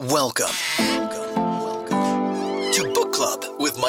Welcome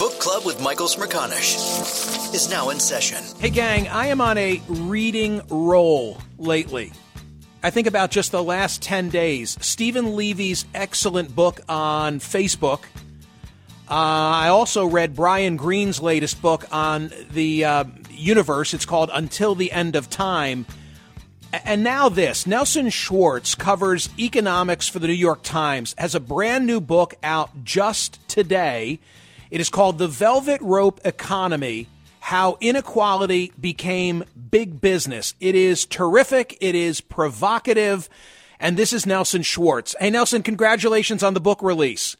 Book Club with Michael Smerconish is now in session. Hey, gang, I am on a reading roll lately. I think about just the last 10 days. Steven Levy's excellent book on Facebook. Uh, I also read Brian Greene's latest book on the uh, universe. It's called Until the End of Time. And now this Nelson Schwartz covers economics for the New York Times, has a brand new book out just today. It is called The Velvet Rope Economy How Inequality Became Big Business. It is terrific, it is provocative, and this is Nelson Schwartz. Hey, Nelson, congratulations on the book release.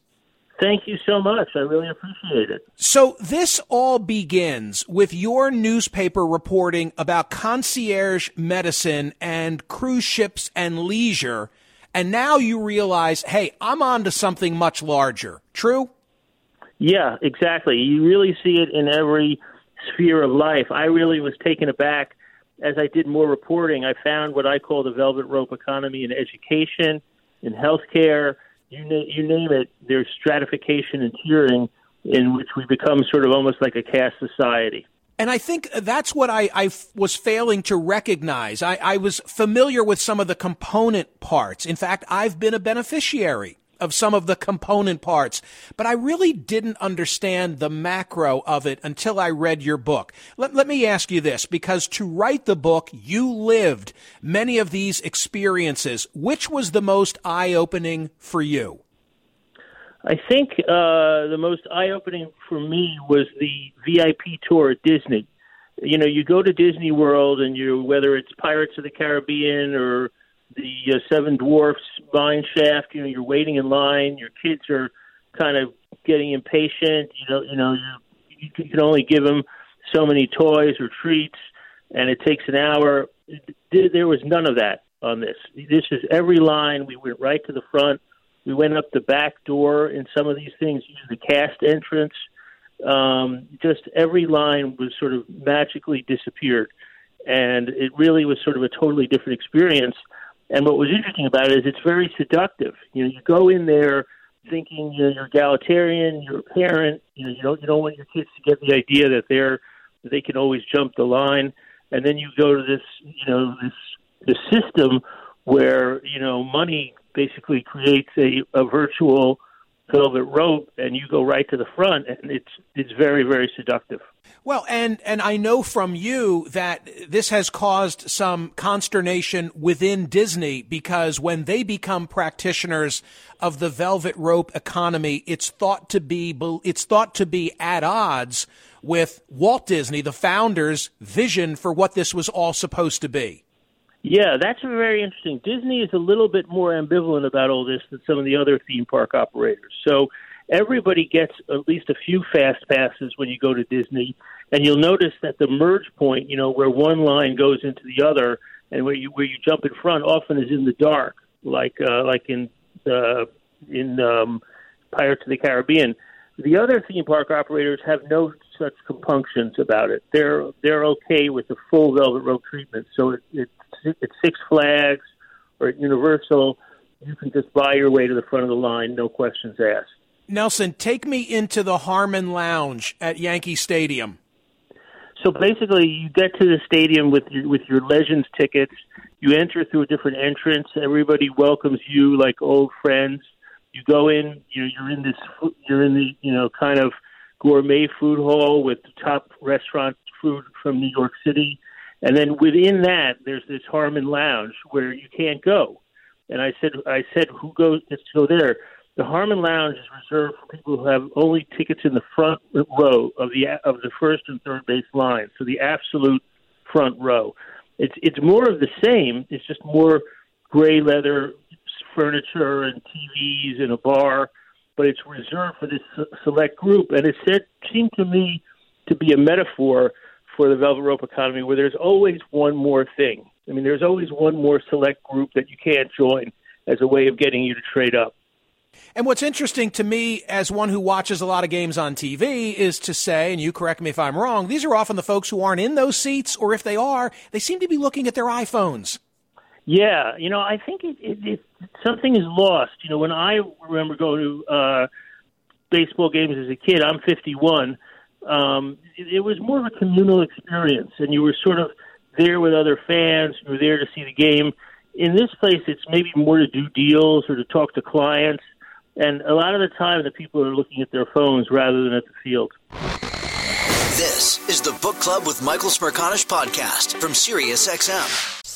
Thank you so much. I really appreciate it. So, this all begins with your newspaper reporting about concierge medicine and cruise ships and leisure. And now you realize, hey, I'm on to something much larger. True? Yeah, exactly. You really see it in every sphere of life. I really was taken aback as I did more reporting. I found what I call the velvet rope economy in education, in healthcare you name, you name it, there's stratification and tiering in which we become sort of almost like a caste society. And I think that's what I, I was failing to recognize. I, I was familiar with some of the component parts. In fact, I've been a beneficiary of some of the component parts, but I really didn't understand the macro of it until I read your book. Let, let me ask you this, because to write the book, you lived many of these experiences. Which was the most eye opening for you? I think uh, the most eye opening for me was the VIP tour at Disney. You know, you go to Disney World and you, whether it's Pirates of the Caribbean or the uh, Seven Dwarfs mine shaft. You know, you're waiting in line. Your kids are kind of getting impatient. You know, you know, you, you can only give them so many toys or treats, and it takes an hour. There was none of that on this. This is every line. We went right to the front. We went up the back door in some of these things, used the cast entrance. Um, just every line was sort of magically disappeared. And it really was sort of a totally different experience. And what was interesting about it is it's very seductive. You know, you go in there thinking you know, you're egalitarian, you're a parent, you know, you don't you don't want your kids to get the idea that they're they can always jump the line, and then you go to this you know this this system where you know money basically creates a, a virtual velvet rope and you go right to the front and it's it's very very seductive well and and I know from you that this has caused some consternation within Disney because when they become practitioners of the velvet rope economy it's thought to be it's thought to be at odds with Walt Disney the founder's vision for what this was all supposed to be yeah, that's very interesting. Disney is a little bit more ambivalent about all this than some of the other theme park operators. So everybody gets at least a few fast passes when you go to Disney, and you'll notice that the merge point, you know, where one line goes into the other, and where you where you jump in front, often is in the dark, like uh, like in uh, in um, Pirates of the Caribbean. The other theme park operators have no such compunctions about it. They're they're okay with the full velvet rope treatment. So it, it at Six Flags or at Universal, you can just buy your way to the front of the line, no questions asked. Nelson, take me into the Harmon Lounge at Yankee Stadium. So basically, you get to the stadium with your, with your Legends tickets. You enter through a different entrance. Everybody welcomes you like old friends. You go in. You know, you're in this. You're in the you know kind of gourmet food hall with the top restaurant food from New York City. And then within that, there's this Harmon Lounge where you can't go. And I said, I said, who goes to go there? The Harmon Lounge is reserved for people who have only tickets in the front row of the of the first and third base line, so the absolute front row. It's it's more of the same. It's just more gray leather furniture and TVs and a bar, but it's reserved for this select group. And it said seemed to me to be a metaphor for the velvet rope economy where there's always one more thing. I mean, there's always one more select group that you can't join as a way of getting you to trade up. And what's interesting to me as one who watches a lot of games on TV is to say, and you correct me if I'm wrong, these are often the folks who aren't in those seats, or if they are, they seem to be looking at their iPhones. Yeah, you know, I think it, it, it something is lost. You know, when I remember going to uh, baseball games as a kid, I'm 51 um, it, it was more of a communal experience, and you were sort of there with other fans. You were there to see the game. In this place, it's maybe more to do deals or to talk to clients, and a lot of the time, the people are looking at their phones rather than at the field. This is the Book Club with Michael Smerconish podcast from SiriusXM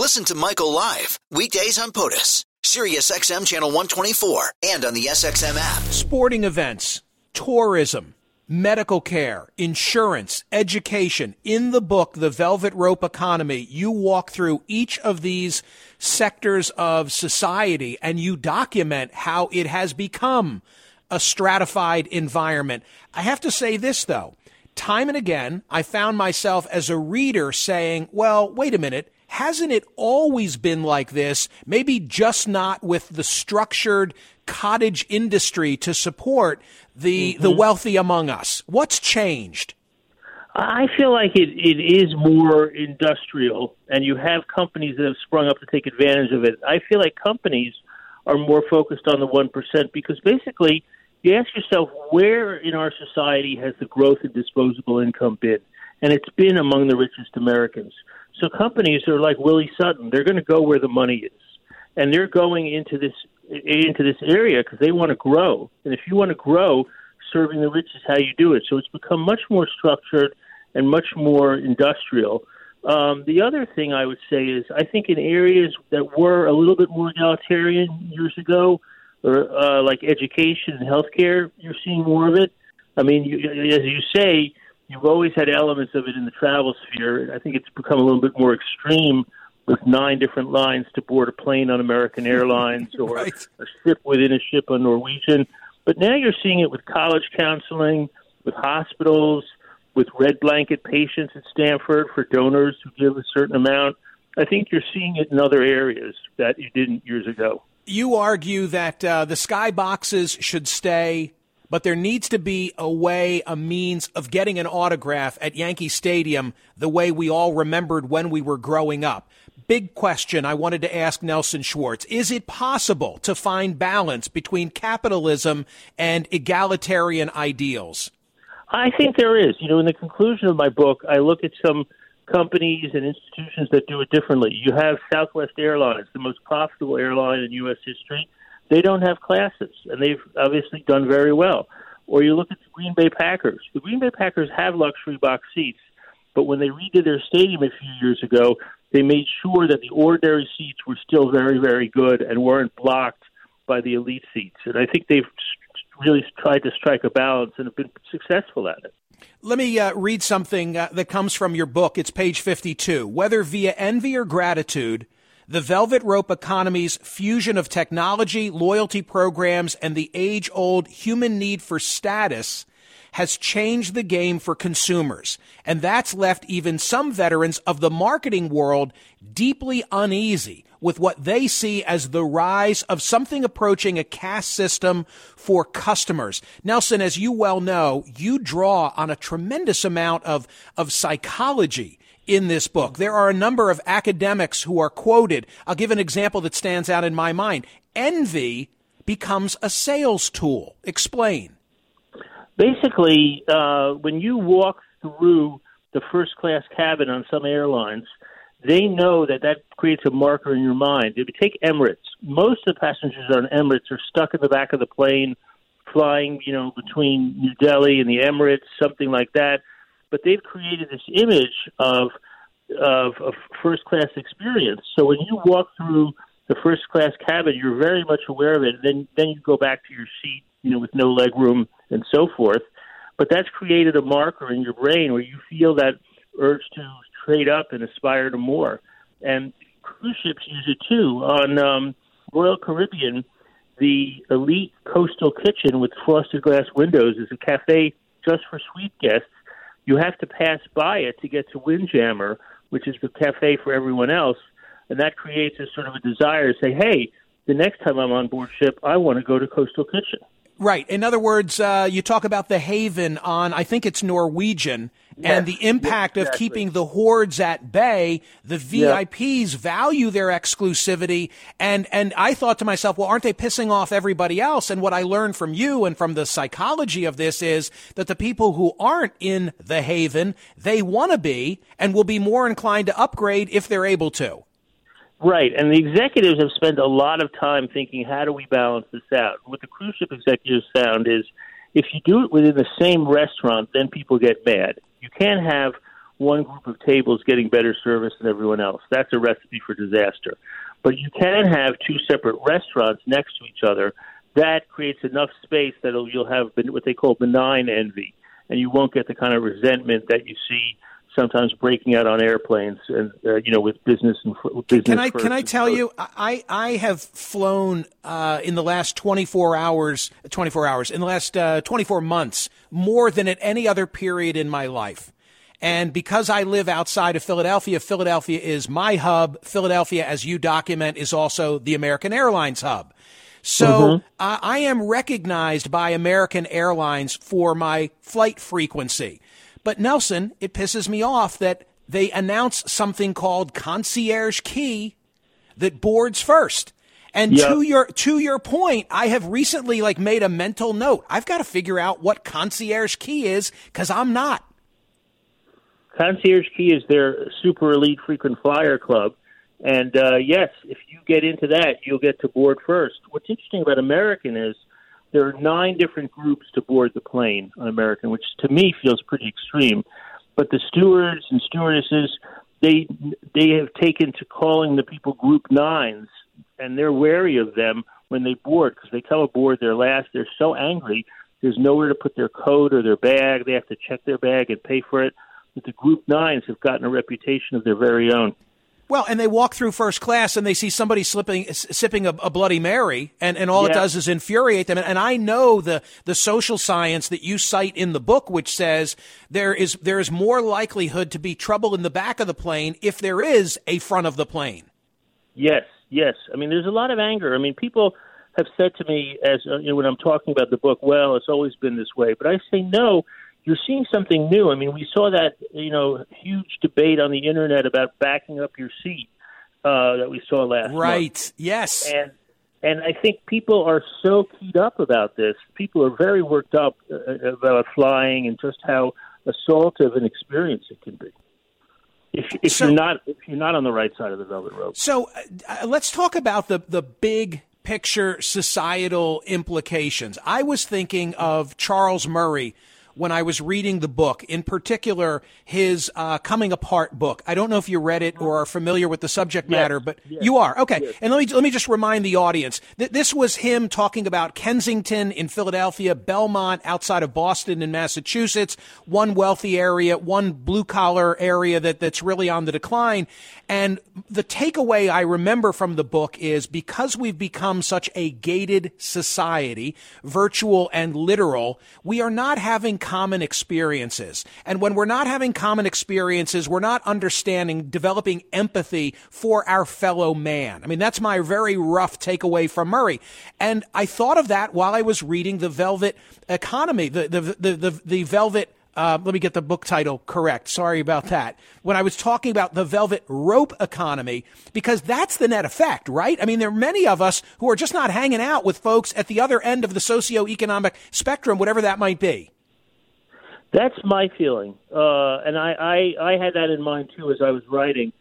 Listen to Michael live weekdays on POTUS, Sirius XM channel 124, and on the SXM app. Sporting events, tourism, medical care, insurance, education. In the book, The Velvet Rope Economy, you walk through each of these sectors of society and you document how it has become a stratified environment. I have to say this though. Time and again, I found myself as a reader saying, well, wait a minute hasn't it always been like this? Maybe just not with the structured cottage industry to support the mm-hmm. the wealthy among us. What's changed? I feel like it, it is more industrial, and you have companies that have sprung up to take advantage of it. I feel like companies are more focused on the 1% because basically you ask yourself where in our society has the growth in disposable income been? And it's been among the richest Americans. So companies are like Willie Sutton; they're going to go where the money is, and they're going into this into this area because they want to grow. And if you want to grow, serving the rich is how you do it. So it's become much more structured and much more industrial. Um, the other thing I would say is I think in areas that were a little bit more egalitarian years ago, or uh, like education and healthcare, you're seeing more of it. I mean, you, as you say, you've always had elements of it in the travel sphere. I think it's become a little bit more extreme with nine different lines to board a plane on American Airlines or right. a ship within a ship on Norwegian. But now you're seeing it with college counseling, with hospitals, with red blanket patients at Stanford for donors who give a certain amount. I think you're seeing it in other areas that you didn't years ago. You argue that uh, the skyboxes should stay but there needs to be a way, a means of getting an autograph at Yankee Stadium the way we all remembered when we were growing up. Big question I wanted to ask Nelson Schwartz. Is it possible to find balance between capitalism and egalitarian ideals? I think there is. You know, in the conclusion of my book, I look at some companies and institutions that do it differently. You have Southwest Airlines, the most profitable airline in U.S. history they don't have classes, and they've obviously done very well. Or you look at the Green Bay Packers. The Green Bay Packers have luxury box seats, but when they redid their stadium a few years ago, they made sure that the ordinary seats were still very, very good and weren't blocked by the elite seats. And I think they've really tried to strike a balance and have been successful at it. Let me uh, read something uh, that comes from your book. It's page 52. Whether via envy or gratitude, the Velvet Rope economy's fusion of technology, loyalty programs, and the age old human need for status has changed the game for consumers. And that's left even some veterans of the marketing world deeply uneasy with what they see as the rise of something approaching a caste system for customers. Nelson, as you well know, you draw on a tremendous amount of, of psychology in this book. There are a number of academics who are quoted. I'll give an example that stands out in my mind. Envy becomes a sales tool. Explain. Basically, uh, when you walk through the first class cabin on some airlines, they know that that creates a marker in your mind. If you take Emirates, most of the passengers on Emirates are stuck in the back of the plane, flying, you know, between New Delhi and the Emirates, something like that but they've created this image of of a first class experience. So when you walk through the first class cabin, you're very much aware of it. And then then you go back to your seat, you know, with no leg room and so forth. But that's created a marker in your brain where you feel that urge to trade up and aspire to more. And cruise ships use it too. On um, Royal Caribbean, the elite coastal kitchen with frosted glass windows is a cafe just for suite guests. You have to pass by it to get to Windjammer, which is the cafe for everyone else, and that creates a sort of a desire to say, "Hey, the next time I'm on board ship, I want to go to Coastal Kitchen." Right. In other words, uh, you talk about the Haven on, I think it's Norwegian, yes. and the impact yes, exactly. of keeping the hordes at bay. The VIPs value their exclusivity, and and I thought to myself, well, aren't they pissing off everybody else? And what I learned from you and from the psychology of this is that the people who aren't in the Haven, they want to be, and will be more inclined to upgrade if they're able to. Right, and the executives have spent a lot of time thinking, how do we balance this out? What the cruise ship executives found is if you do it within the same restaurant, then people get mad. You can't have one group of tables getting better service than everyone else. That's a recipe for disaster. But you can have two separate restaurants next to each other. That creates enough space that you'll have what they call benign envy, and you won't get the kind of resentment that you see sometimes breaking out on airplanes and uh, you know with business and business. Can I can I tell you I I have flown uh, in the last 24 hours 24 hours in the last uh, 24 months more than at any other period in my life. And because I live outside of Philadelphia, Philadelphia is my hub. Philadelphia, as you document, is also the American Airlines hub. So mm-hmm. I am recognized by American Airlines for my flight frequency. But Nelson, it pisses me off that they announce something called concierge key that boards first. And yep. to your to your point, I have recently like made a mental note. I've got to figure out what concierge key is because I'm not. Concierge key is their super elite frequent flyer club, and uh, yes, if you get into that, you'll get to board first. What's interesting about American is there are nine different groups to board the plane on American, which to me feels pretty extreme. But the stewards and stewardesses, they they have taken to calling the people Group Nines, and they're wary of them when they board because they come aboard their last. They're so angry. There's nowhere to put their coat or their bag. They have to check their bag and pay for it. But the Group Nines have gotten a reputation of their very own. Well, and they walk through first class and they see somebody slipping, sipping a, a Bloody Mary, and, and all yeah. it does is infuriate them. And, and, I know the, the social science that you cite in the book, which says there is there is more likelihood to be trouble in the back of the plane if there is a front of the plane. Yes, yes. I mean, there's a lot of anger. I mean, people have said to me as uh, you know, when I'm talking about the book, well, it's always been this way, but I say no you're seeing something new. I mean, we saw that you know huge debate on the internet about backing up your seat uh, that we saw last night. right. Month. Yes. And and I think people are so keyed up about this. People are very worked up uh, uh about flying and just how assaultive an experience it can be. If, if so, you're not if you're not on the right side of the velvet rope. So uh, let's talk about the the big picture societal implications. I was thinking of Charles Murray when I was reading the book, in particular his uh, Coming Apart book. I don't know if you read it or are familiar with the subject matter, yes, but yes, you are. Okay. Yes. And let me, let me just remind the audience that this was him talking about Kensington in Philadelphia, Belmont outside of Boston in Massachusetts, one wealthy area, one blue collar area that, that's really on the decline. And the takeaway I remember from the book is because we've become such a gated society, virtual and literal, we are not having common experiences. And when we're not having common experiences, we're not understanding, developing empathy for our fellow man. I mean, that's my very rough takeaway from Murray. And I thought of that while I was reading The Velvet Economy, the, the, the, the, the Velvet uh, let me get the book title correct. Sorry about that. When I was talking about the velvet rope economy, because that's the net effect, right? I mean, there are many of us who are just not hanging out with folks at the other end of the socioeconomic spectrum, whatever that might be. That's my feeling, uh, and I, I I had that in mind too as I was writing.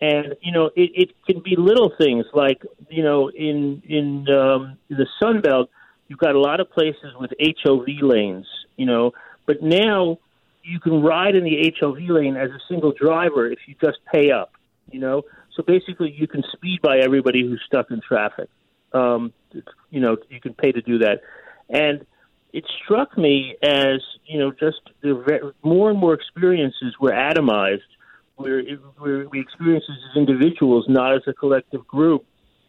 And you know, it, it can be little things like you know, in in, um, the Sun Belt, you've got a lot of places with HOV lanes. You know, but now you can ride in the HOV lane as a single driver if you just pay up. You know, so basically you can speed by everybody who's stuck in traffic. Um, you know, you can pay to do that, and it struck me as you know just the more and more experiences were atomized, where, where we experience as individuals, not as a collective group.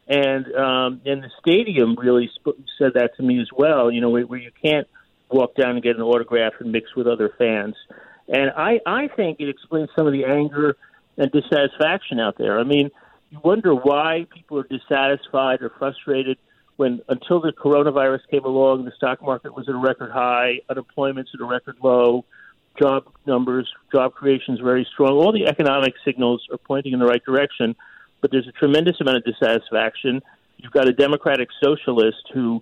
And um, and the stadium really sp- said that to me as well. You know, where, where you can't walk down and get an autograph and mix with other fans. And I I think it explains some of the anger and dissatisfaction out there. I mean, you wonder why people are dissatisfied or frustrated when until the coronavirus came along, the stock market was at a record high, unemployment's at a record low, job numbers, job creation's very strong. All the economic signals are pointing in the right direction, but there's a tremendous amount of dissatisfaction. You've got a Democratic socialist who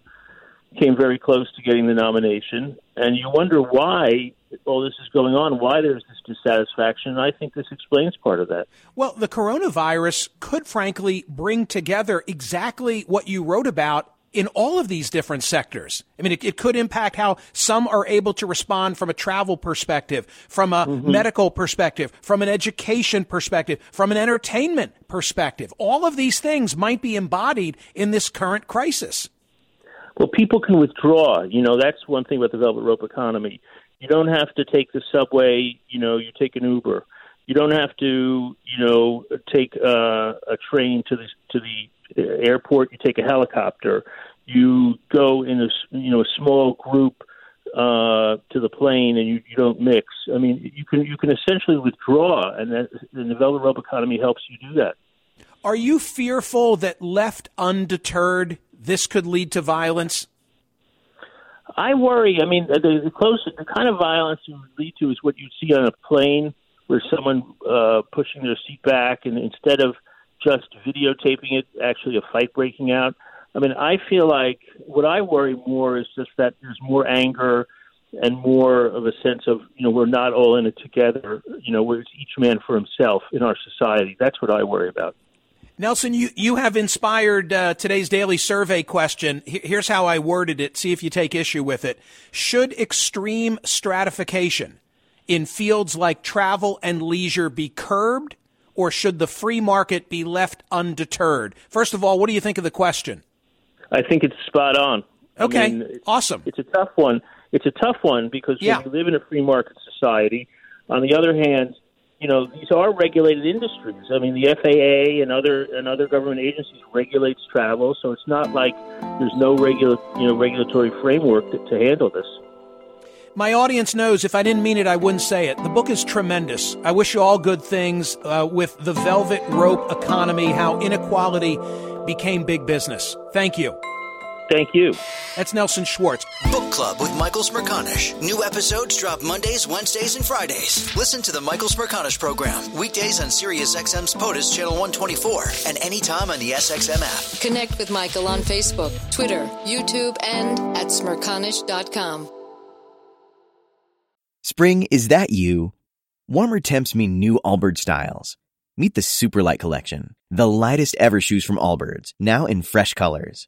came very close to getting the nomination, and you wonder why all this is going on, why there's this dissatisfaction, and I think this explains part of that. Well, the coronavirus could frankly bring together exactly what you wrote about in all of these different sectors. I mean, it, it, could impact how some are able to respond from a travel perspective, from a mm-hmm. medical perspective, from an education perspective, from an entertainment perspective. All of these things might be embodied in this current crisis. Well, people can withdraw. You know, that's one thing about the velvet rope economy. You don't have to take the subway. You know, you take an Uber. You don't have to, you know, take uh, a train to the to the airport. You take a helicopter. You go in a you know a small group uh, to the plane, and you, you don't mix. I mean, you can you can essentially withdraw, and, that, the rope economy helps you do that. Are you fearful that left undeterred, this could lead to violence? I worry. I mean, the, the close, the kind of violence it would lead to is what you see on a plane, where someone uh, pushing their seat back, and instead of just videotaping it, actually a fight breaking out. I mean, I feel like what I worry more is just that there's more anger and more of a sense of you know we're not all in it together. You know, where it's each man for himself in our society. That's what I worry about. Nelson, you, you have inspired uh, today's daily survey question. Here's how I worded it. See if you take issue with it. Should extreme stratification in fields like travel and leisure be curbed, or should the free market be left undeterred? First of all, what do you think of the question? I think it's spot on. Okay, I mean, it's, awesome. It's a tough one. It's a tough one because yeah. when you live in a free market society, on the other hand, you know these are regulated industries. I mean, the FAA and other and other government agencies regulates travel, so it's not like there's no regular you know regulatory framework to, to handle this. My audience knows if I didn't mean it, I wouldn't say it. The book is tremendous. I wish you all good things uh, with the velvet rope economy, how inequality became big business. Thank you. Thank you. That's Nelson Schwartz. Book Club with Michael Smerconish. New episodes drop Mondays, Wednesdays, and Fridays. Listen to the Michael Smerconish program weekdays on SiriusXM's POTUS Channel 124 and anytime on the SXM app. Connect with Michael on Facebook, Twitter, YouTube, and at smerconish.com. Spring, is that you? Warmer temps mean new Allbirds styles. Meet the Superlight Collection, the lightest ever shoes from Allbirds, now in fresh colors.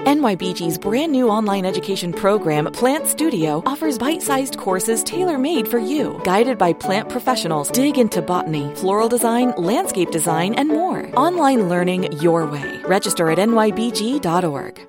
NYBG's brand new online education program, Plant Studio, offers bite sized courses tailor made for you. Guided by plant professionals, dig into botany, floral design, landscape design, and more. Online learning your way. Register at nybg.org.